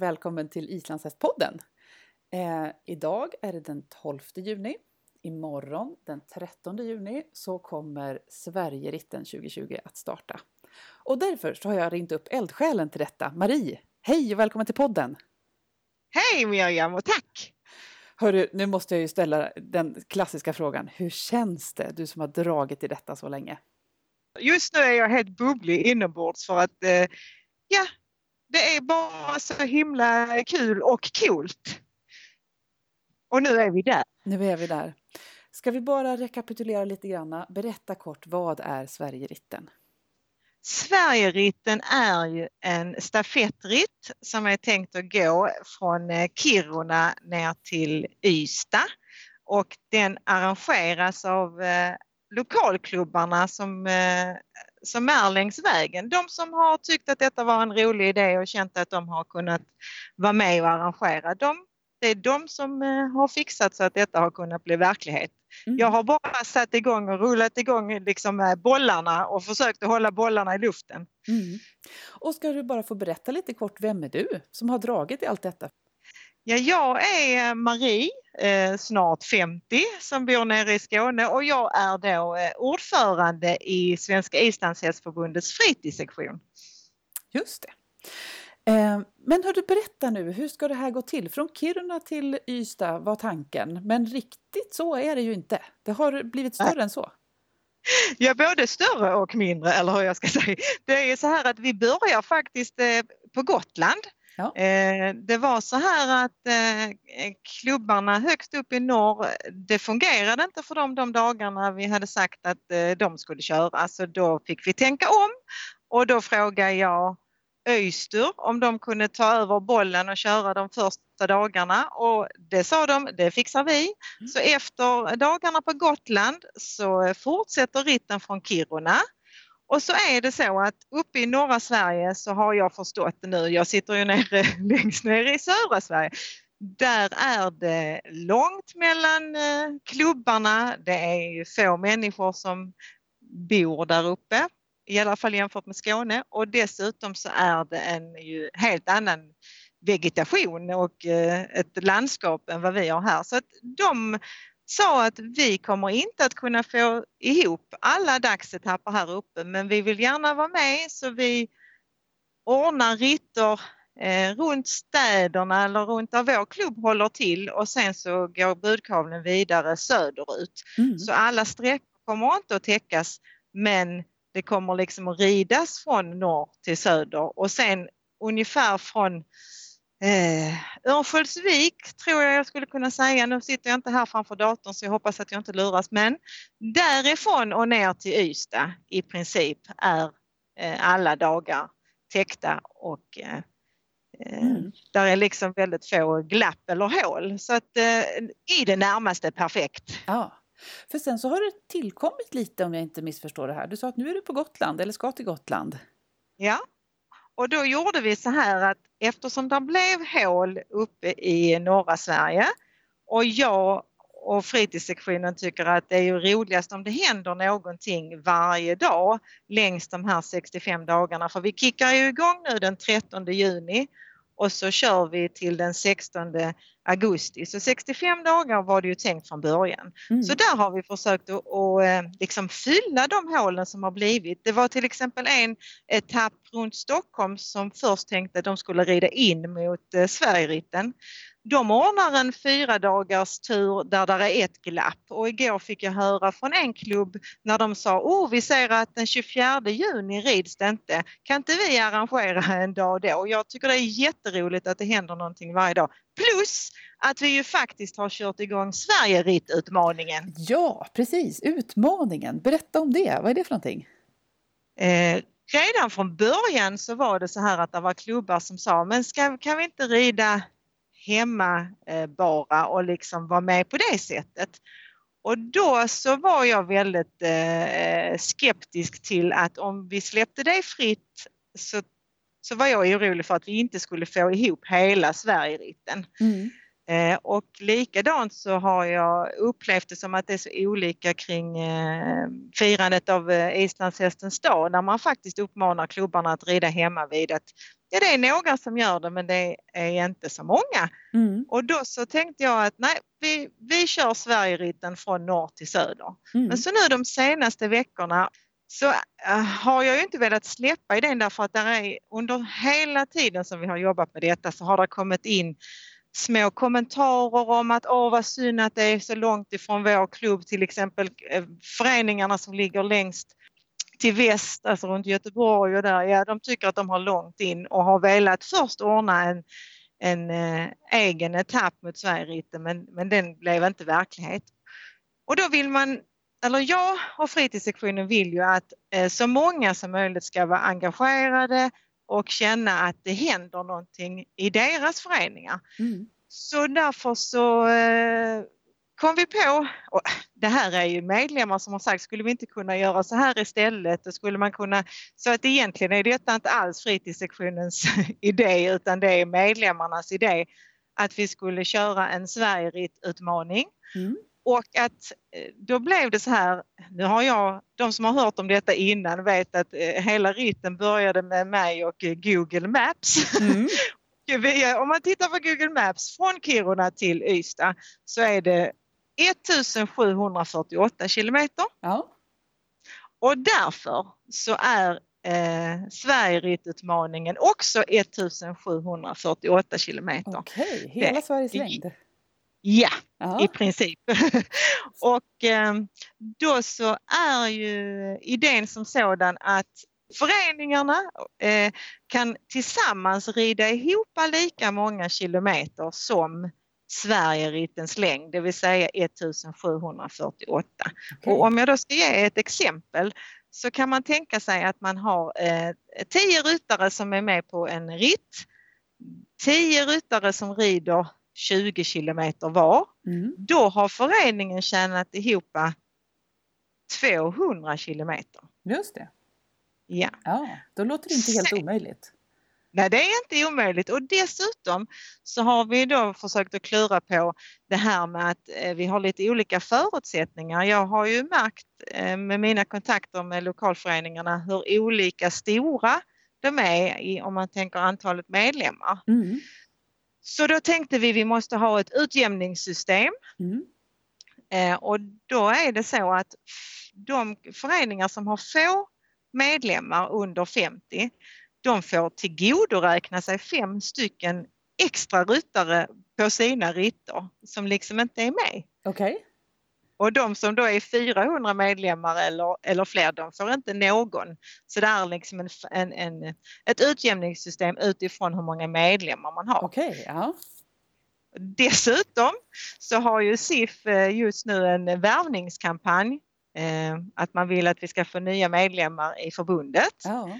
välkommen till Islandshästpodden. Eh, idag är det den 12 juni. Imorgon den 13 juni så kommer Sverigeritten 2020 att starta. Och därför så har jag ringt upp eldsjälen till detta, Marie. Hej och välkommen till podden! Hej Miriam och tack! Hörru, nu måste jag ju ställa den klassiska frågan. Hur känns det, du som har dragit i detta så länge? Just nu är jag helt bubblig inombords för att eh, ja, det är bara så himla kul och coolt. Och nu är vi där. Nu är vi där. Ska vi bara rekapitulera lite grann? Berätta kort, vad är Sverigeritten? Sverigeritten är ju en stafettritt som är tänkt att gå från eh, Kiruna ner till Ystad och den arrangeras av eh, lokalklubbarna som, eh, som är längs vägen. De som har tyckt att detta var en rolig idé och känt att de har kunnat vara med och arrangera. De, det är de som har fixat så att detta har kunnat bli verklighet. Mm. Jag har bara satt igång och rullat igång liksom bollarna och försökt att hålla bollarna i luften. Mm. Och ska du bara få berätta lite kort, vem är du som har dragit i allt detta? Ja, jag är Marie, eh, snart 50, som bor nere i Skåne och jag är då eh, ordförande i Svenska Islandshästförbundets fritidssektion. Just det. Eh, men hör du berätta nu, hur ska det här gå till? Från Kiruna till Ystad var tanken, men riktigt så är det ju inte. Det har blivit större Nej. än så. Ja, både större och mindre, eller hur jag ska säga. Det är så här att vi börjar faktiskt eh, på Gotland. Ja. Eh, det var så här att klubbarna högst upp i norr, det fungerade inte för dem de dagarna vi hade sagt att de skulle köra, så då fick vi tänka om och då frågade jag Öystur om de kunde ta över bollen och köra de första dagarna och det sa de, det fixar vi. Mm. Så efter dagarna på Gotland så fortsätter ritten från Kiruna. Och så är det så att uppe i norra Sverige så har jag förstått det nu, jag sitter ju nere, längst ner i södra Sverige, där är det långt mellan eh, klubbarna, det är ju få människor som bor där uppe i alla fall jämfört med Skåne. Och dessutom så är det en ju helt annan vegetation och eh, ett landskap än vad vi har här. Så att de sa att vi kommer inte att kunna få ihop alla dagsetapper här uppe men vi vill gärna vara med så vi ordnar ritter eh, runt städerna eller runt där vår klubb håller till och sen så går budkavlen vidare söderut. Mm. Så alla sträckor kommer inte att täckas men det kommer liksom att ridas från norr till söder och sen ungefär från eh, Örnsköldsvik tror jag jag skulle kunna säga. Nu sitter jag inte här framför datorn så jag hoppas att jag inte luras men därifrån och ner till Ystad i princip är eh, alla dagar täckta och eh, eh mm. där är liksom väldigt få glapp eller hål så att eh, i det närmaste perfekt. Ja. För sen så har det tillkommit lite om jag inte missförstår det här. Du sa att nu är du på Gotland eller ska till Gotland. Ja, och då gjorde vi så här att eftersom det blev hål uppe i norra Sverige och jag och fritidssektionen tycker att det är ju roligast om det händer någonting varje dag längs de här 65 dagarna. För vi kickar ju igång nu den 13 juni och så kör vi till den 16 augusti. Så 65 dagar var det ju tänkt från början. Mm. Så där har vi försökt att, att eh, liksom fylla de hålen som har blivit. Det var till exempel en etapp runt Stockholm som först tänkte att de skulle rida in mot eh, Sverigeritten. De ordnar en fyra dagars tur där det är ett glapp och igår fick jag höra från en klubb när de sa oh vi ser att den 24 juni rids det inte. Kan inte vi arrangera en dag då? Jag tycker det är jätteroligt att det händer någonting varje dag. Plus att vi ju faktiskt har kört igång Sverige-ritt-utmaningen. Ja, precis, utmaningen. Berätta om det. Vad är det för någonting? Eh, redan från början så var det så här att det var klubbar som sa men ska, kan vi inte rida hemmabara eh, och liksom vara med på det sättet. Och då så var jag väldigt eh, skeptisk till att om vi släppte det fritt så, så var jag orolig för att vi inte skulle få ihop hela Sverigeriten. Mm. Eh, och likadant så har jag upplevt det som att det är så olika kring eh, firandet av eh, islandshästens dag när man faktiskt uppmanar klubbarna att rida hemma vid att ja, det är några som gör det men det är inte så många. Mm. Och då så tänkte jag att nej, vi, vi kör Sverigeritten från norr till söder. Mm. Men så nu de senaste veckorna så har jag ju inte velat släppa idén därför att där är, under hela tiden som vi har jobbat med detta så har det kommit in små kommentarer om att åh vad synd att det är så långt ifrån vår klubb, till exempel eh, föreningarna som ligger längst till väst, alltså runt Göteborg och där, ja de tycker att de har långt in och har velat först ordna en, en eh, egen etapp mot Sverigeritten men, men den blev inte verklighet. Och då vill man, eller jag och fritidssektionen vill ju att eh, så många som möjligt ska vara engagerade och känna att det händer någonting i deras föreningar. Mm. Så därför så eh, kom vi på, och det här är ju medlemmar som har sagt, skulle vi inte kunna göra så här istället? Och skulle man kunna, så att egentligen är detta inte alls fritidssektionens idé utan det är medlemmarnas idé att vi skulle köra en Sverigeritt-utmaning. Mm. Och att eh, då blev det så här, nu har jag, de som har hört om detta innan vet att eh, hela ritten började med mig och eh, Google Maps. Mm. Om man tittar på Google Maps från Kiruna till Ystad så är det 1748 kilometer. Ja. Och därför så är eh, Sverigeritutmaningen också 1748 kilometer. Okej, hela det, Sveriges längd? Ja, Aha. i princip. och eh, då så är ju idén som sådan att föreningarna eh, kan tillsammans rida ihop lika många kilometer som Sverigerittens längd, det vill säga 1748. Okay. Och om jag då ska ge ett exempel så kan man tänka sig att man har eh, tio ryttare som är med på en ritt, tio ryttare som rider 20 kilometer var. Mm. Då har föreningen tjänat ihop 200 kilometer. Just det. Ja. ja. Då låter det inte helt omöjligt. Nej, det är inte omöjligt och dessutom så har vi då försökt att klura på det här med att eh, vi har lite olika förutsättningar. Jag har ju märkt eh, med mina kontakter med lokalföreningarna hur olika stora de är om man tänker antalet medlemmar. Mm. Så då tänkte vi vi måste ha ett utjämningssystem. Mm. Eh, och då är det så att de föreningar som har få medlemmar under 50 de får tillgodoräkna sig fem stycken extra ryttare på sina ritter som liksom inte är med. Okay. Och de som då är 400 medlemmar eller, eller fler, de får inte någon. Så det är liksom en, en, en ett utjämningssystem utifrån hur många medlemmar man har. Okej, okay, ja. Dessutom så har ju SIF eh, just nu en värvningskampanj. Eh, att man vill att vi ska få nya medlemmar i förbundet. Ja.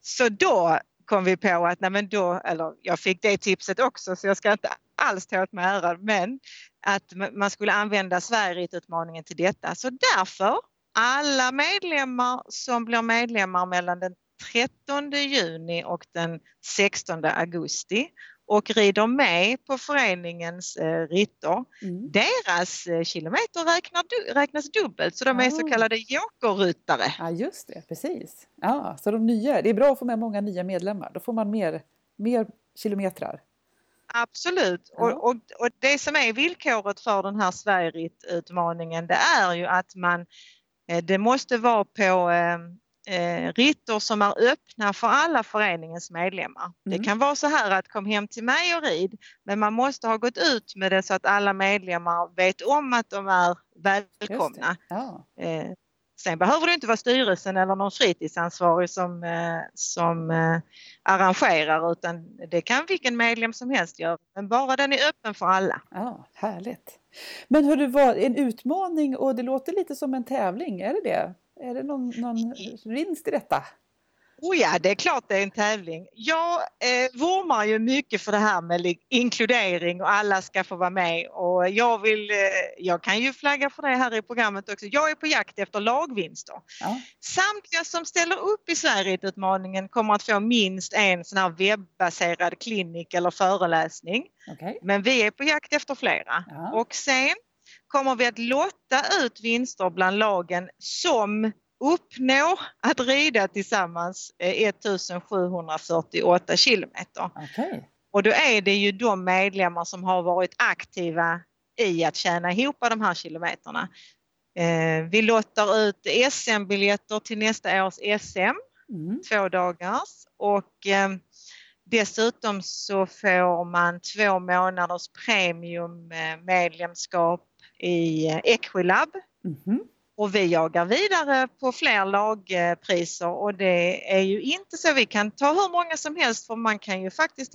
Så då kom vi på att, nej men då, eller jag fick det tipset också så jag ska inte alls ta åt mig äran, men att man skulle använda Sverigeutmaningen till detta. Så därför, alla medlemmar som blir medlemmar mellan den 13 juni och den 16 augusti och rider med på föreningens eh, ritter. Mm. Deras eh, kilometer räknar, räknas dubbelt så de är så kallade jokerryttare. Ja just det, precis. Ja, så de nya, det är bra att få med många nya medlemmar, då får man mer, mer kilometrar. Absolut ja. och, och, och, det som är villkoret för den här Sverigeutmaningen det är ju att man eh, det måste vara på eh, eh, ritter som är öppna för alla föreningens medlemmar. Mm. Det kan vara så här att kom hem till mig och rid men man måste ha gått ut med det så att alla medlemmar vet om att de är välkomna. Ja. Eh, sen behöver det inte vara styrelsen eller någon fritidsansvarig som, eh, som eh, arrangerar utan det kan vilken medlem som helst göra. Men bara den är öppen för alla. Ja, Härligt! Men hur det var en utmaning och det låter lite som en tävling, är det det? Är det någon, någon vinst i detta? Oh ja, det är klart det är en tävling. Jag eh, vurmar ju mycket för det här med inkludering och alla ska få vara med och jag vill, eh, jag kan ju flagga för det här i programmet också. Jag är på jakt efter lagvinster. Ja. Samtliga som ställer upp i Sverigeutmaningen kommer att få minst en sån här webbaserad klinik eller föreläsning. Okay. Men vi är på jakt efter flera. Ja. Och sen kommer vi att lotta ut vinster bland lagen som uppnå att rida tillsammans 1748 kilometer. Okay. Och då är det ju de medlemmar som har varit aktiva i att tjäna ihop de här kilometerna. Eh, vi lottar ut SM-biljetter till nästa års SM, mm. två dagars och eh, dessutom så får man två månaders premiummedlemskap i Equilab. Mm. Och vi jagar vidare på fler lagpriser och det är ju inte så vi kan ta hur många som helst för man kan ju faktiskt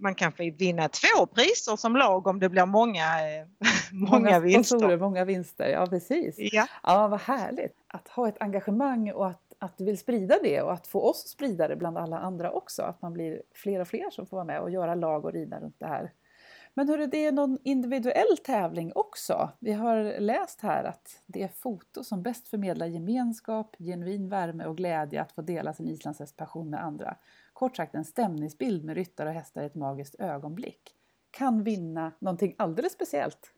man kan vinna två priser som lag om det blir många, eh, många, många vinster. Många vinster, ja precis. Ja. ja, vad härligt att ha ett engagemang och att, att du vill sprida det och att få oss att sprida det bland alla andra också. Att man blir fler och fler som får vara med och göra lag och rida runt det här. Men hörru, det är någon individuell tävling också. Vi har läst här att det är foto som bäst förmedlar gemenskap, genuin värme och glädje att få dela sin islandshästpassion med andra. Kort sagt en stämningsbild med ryttare och hästar i ett magiskt ögonblick. Kan vinna någonting alldeles speciellt.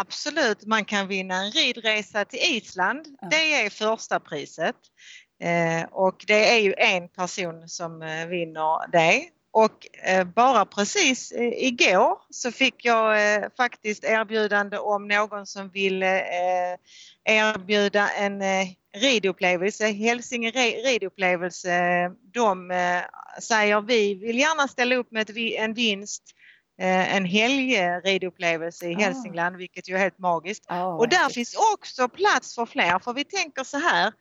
Absolut, man kan vinna en ridresa till Island. Ja. Det är första priset. Eh, och det är ju en person som eh, vinner det. Och eh, bara precis eh, igår så fick jag eh, faktiskt erbjudande om någon som ville erbjuda en ridupplevelse, Hälsinge ridupplevelse. De säger vi vill gärna ställa upp med en vinst en helgridupplevelse i ah. Hälsingland vilket ju är helt magiskt. Oh, och där finns också plats för fler för vi tänker så här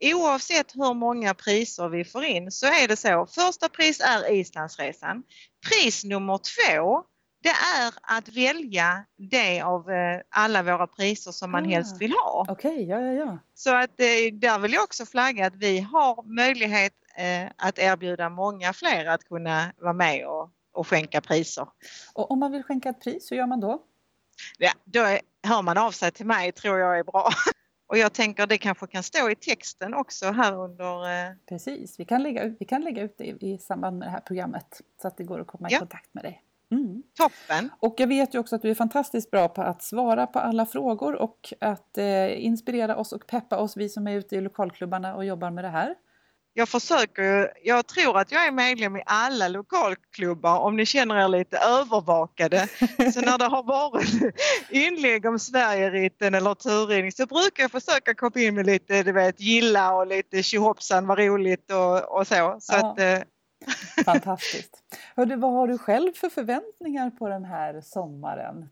Oavsett hur många priser vi får in så är det så. Första pris är Islandsresan. Pris nummer två det är att välja det av eh, alla våra priser som man ah, helst vill ha. Okej, okay, ja, ja, ja. Så att eh, där vill jag också flagga att vi har möjlighet eh, att erbjuda många fler att kunna vara med och, och skänka priser. Och om man vill skänka ett pris, hur gör man då? Ja, då hör man av sig till mig tror jag är bra. Och jag tänker det kanske kan stå i texten också här under... Precis, vi kan lägga ut, vi kan lägga ut det i, i samband med det här programmet så att det går att komma i ja. kontakt med dig. Mm. Toppen! Och jag vet ju också att du är fantastiskt bra på att svara på alla frågor och att eh, inspirera oss och peppa oss, vi som är ute i lokalklubbarna och jobbar med det här. Jag försöker, jag tror att jag är medlem i alla lokalklubbar om ni känner er lite övervakade. Så när det har varit inlägg om Sverigeritten eller turridning så brukar jag försöka komma in med lite, du vet, gilla och lite tjohoppsan vad roligt och, och så. så ja. att, eh, Fantastiskt. Hörde, vad har du själv för förväntningar på den här sommaren?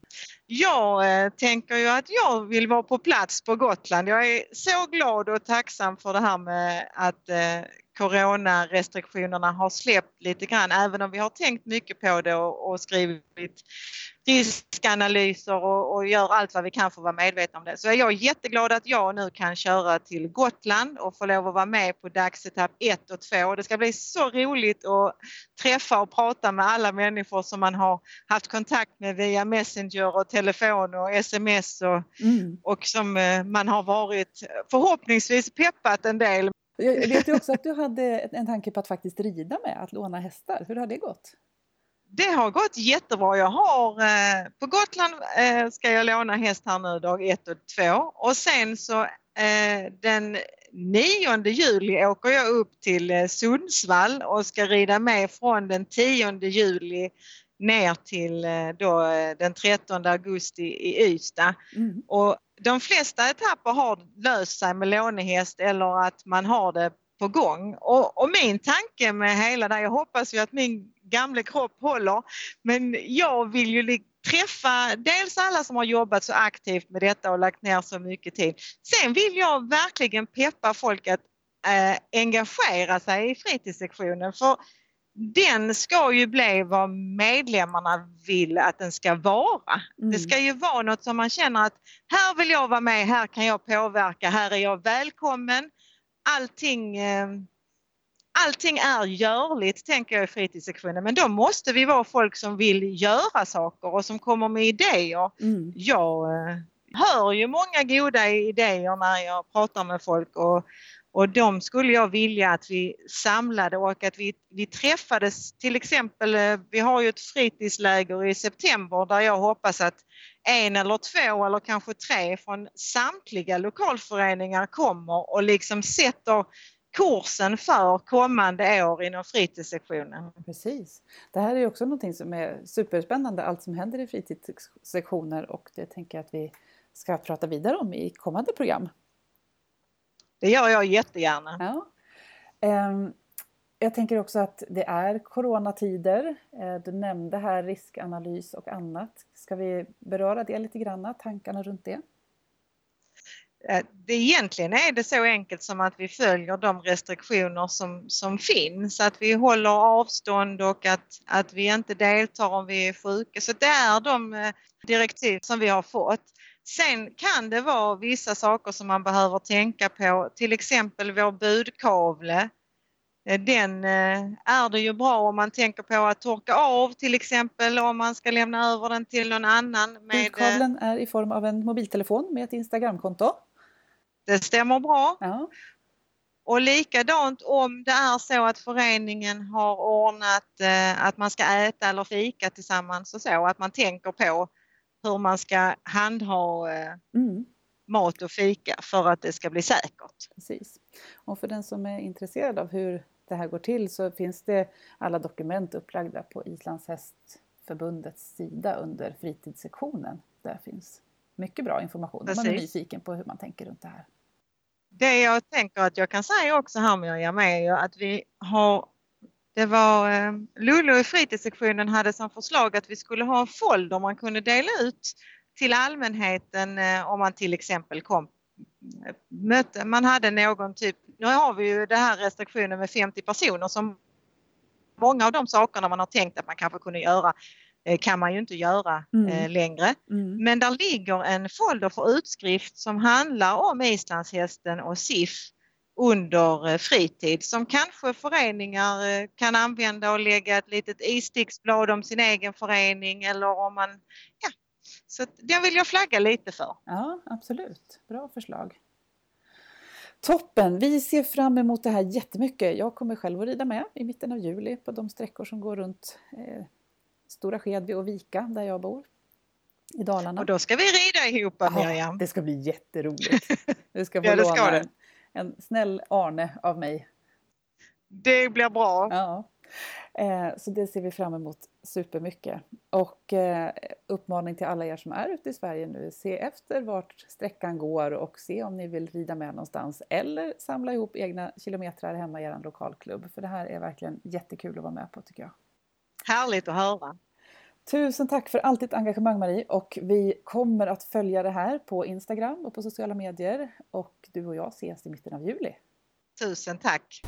Jag eh, tänker ju att jag vill vara på plats på Gotland. Jag är så glad och tacksam för det här med att eh, coronarestriktionerna har släppt lite grann även om vi har tänkt mycket på det och, och skrivit riskanalyser och, och gör allt vad vi kan för att vara medvetna om det. Så är jag jätteglad att jag nu kan köra till Gotland och få lov att vara med på dagsetapp 1 och 2. Det ska bli så roligt att träffa och prata med alla människor som man har haft kontakt med via Messenger och telefon och sms och, mm. och som eh, man har varit förhoppningsvis peppat en del. Jag vet ju också att du hade en tanke på att faktiskt rida med, att låna hästar. Hur har det gått? Det har gått jättebra. Jag har, eh, på Gotland eh, ska jag låna häst här nu dag 1 och 2 och sen så eh, den 9 juli åker jag upp till Sundsvall och ska rida med från den 10 juli ner till då, den 13 augusti i Ystad. Mm. Och de flesta etapper har löst sig med lånehäst eller att man har det på gång. Och, och, min tanke med hela det, jag hoppas ju att min gamla kropp håller, men jag vill ju träffa dels alla som har jobbat så aktivt med detta och lagt ner så mycket tid. Sen vill jag verkligen peppa folk att eh, engagera sig i fritidssektionen för den ska ju bli vad medlemmarna vill att den ska vara. Mm. Det ska ju vara något som man känner att här vill jag vara med, här kan jag påverka, här är jag välkommen. Allting, eh, allting är görligt tänker jag i fritidssektionen men då måste vi vara folk som vill göra saker och som kommer med idéer. Mm. Jag eh, hör ju många goda idéer när jag pratar med folk och och de skulle jag vilja att vi samlade och att vi, vi träffades till exempel, eh, vi har ju ett fritidsläger i september där jag hoppas att en eller två eller kanske tre från samtliga lokalföreningar kommer och liksom sätter kursen för kommande år inom fritidssektionen. Precis. Det här är också någonting som är superspännande, allt som händer i fritidssektioner och det tänker jag att vi ska prata vidare om i kommande program. Det gör jag jättegärna. Ja. Ehm, jag tänker också att det är coronatider. Eh, du nämnde här riskanalys och annat. Ska vi beröra det lite grann, tankarna runt det? Eh, det egentligen är det så enkelt som att vi följer de restriktioner som, som finns. Att vi håller avstånd och att, att vi inte deltar om vi är sjuka. Så det är de eh, direktiv som vi har fått. Sen kan det vara vissa saker som man behöver tänka på, till exempel vår budkavle. Eh, den är det ju bra om man tänker på att torka av till exempel om man ska lämna över den till någon annan. Med... Budkavlen är i form av en mobiltelefon med ett Instagramkonto. Det stämmer bra. Ja. Och likadant om det är så att föreningen har ordnat eh, att man ska äta eller fika tillsammans och så, att man tänker på hur man ska handha eh, mm. mat och fika för att det ska bli säkert. Precis. Och för den som är intresserad av hur det här går till så finns det alla dokument upplagda på Islands hästförbundets sida under fritidssektionen. Där finns mycket bra information om man är nyfiken på hur man tänker runt det här. Det jag tänker att jag kan säga också här Miriam är ju att vi har det var eh, Lulu i fritidssektionen hade som förslag att vi skulle ha en folder man kunde dela ut till allmänheten eh, om man till exempel kom möte, man hade någon typ, nu har vi ju det här restriktionen med 50 personer som många av de sakerna man har tänkt att man kanske kunde göra Eh, kan man ju inte göra mm. Eh, längre. Mm. Men där ligger en folder för utskrift som handlar om islandshästen och SIF under eh, fritid som kanske föreningar kan använda och lägga ett litet isticksblad om sin egen förening eller om man... Ja, så den vill jag flagga lite för. Ja, absolut. Bra förslag. Toppen! Vi ser fram emot det här jättemycket. Jag kommer själv att rida med i mitten av juli på de sträckor som går runt Stora Skedby och Vika där jag bor. I Dalarna. Och då ska vi rida ihop Miriam. Ja, det ska bli jätteroligt. Du ska få ja, det ska låna en, en snäll Arne av mig. Det blir bra. Ja. Eh, så det ser vi fram emot supermycket. Och eh, uppmaning till alla er som är ute i Sverige nu, se efter vart sträckan går och se om ni vill rida med någonstans eller samla ihop egna kilometrar hemma i er lokalklubb. För det här är verkligen jättekul att vara med på tycker jag. Härligt att höra. Tusen tack för allt ditt engagemang Marie och vi kommer att följa det här på Instagram och på sociala medier och du och jag ses i mitten av juli. Tusen tack!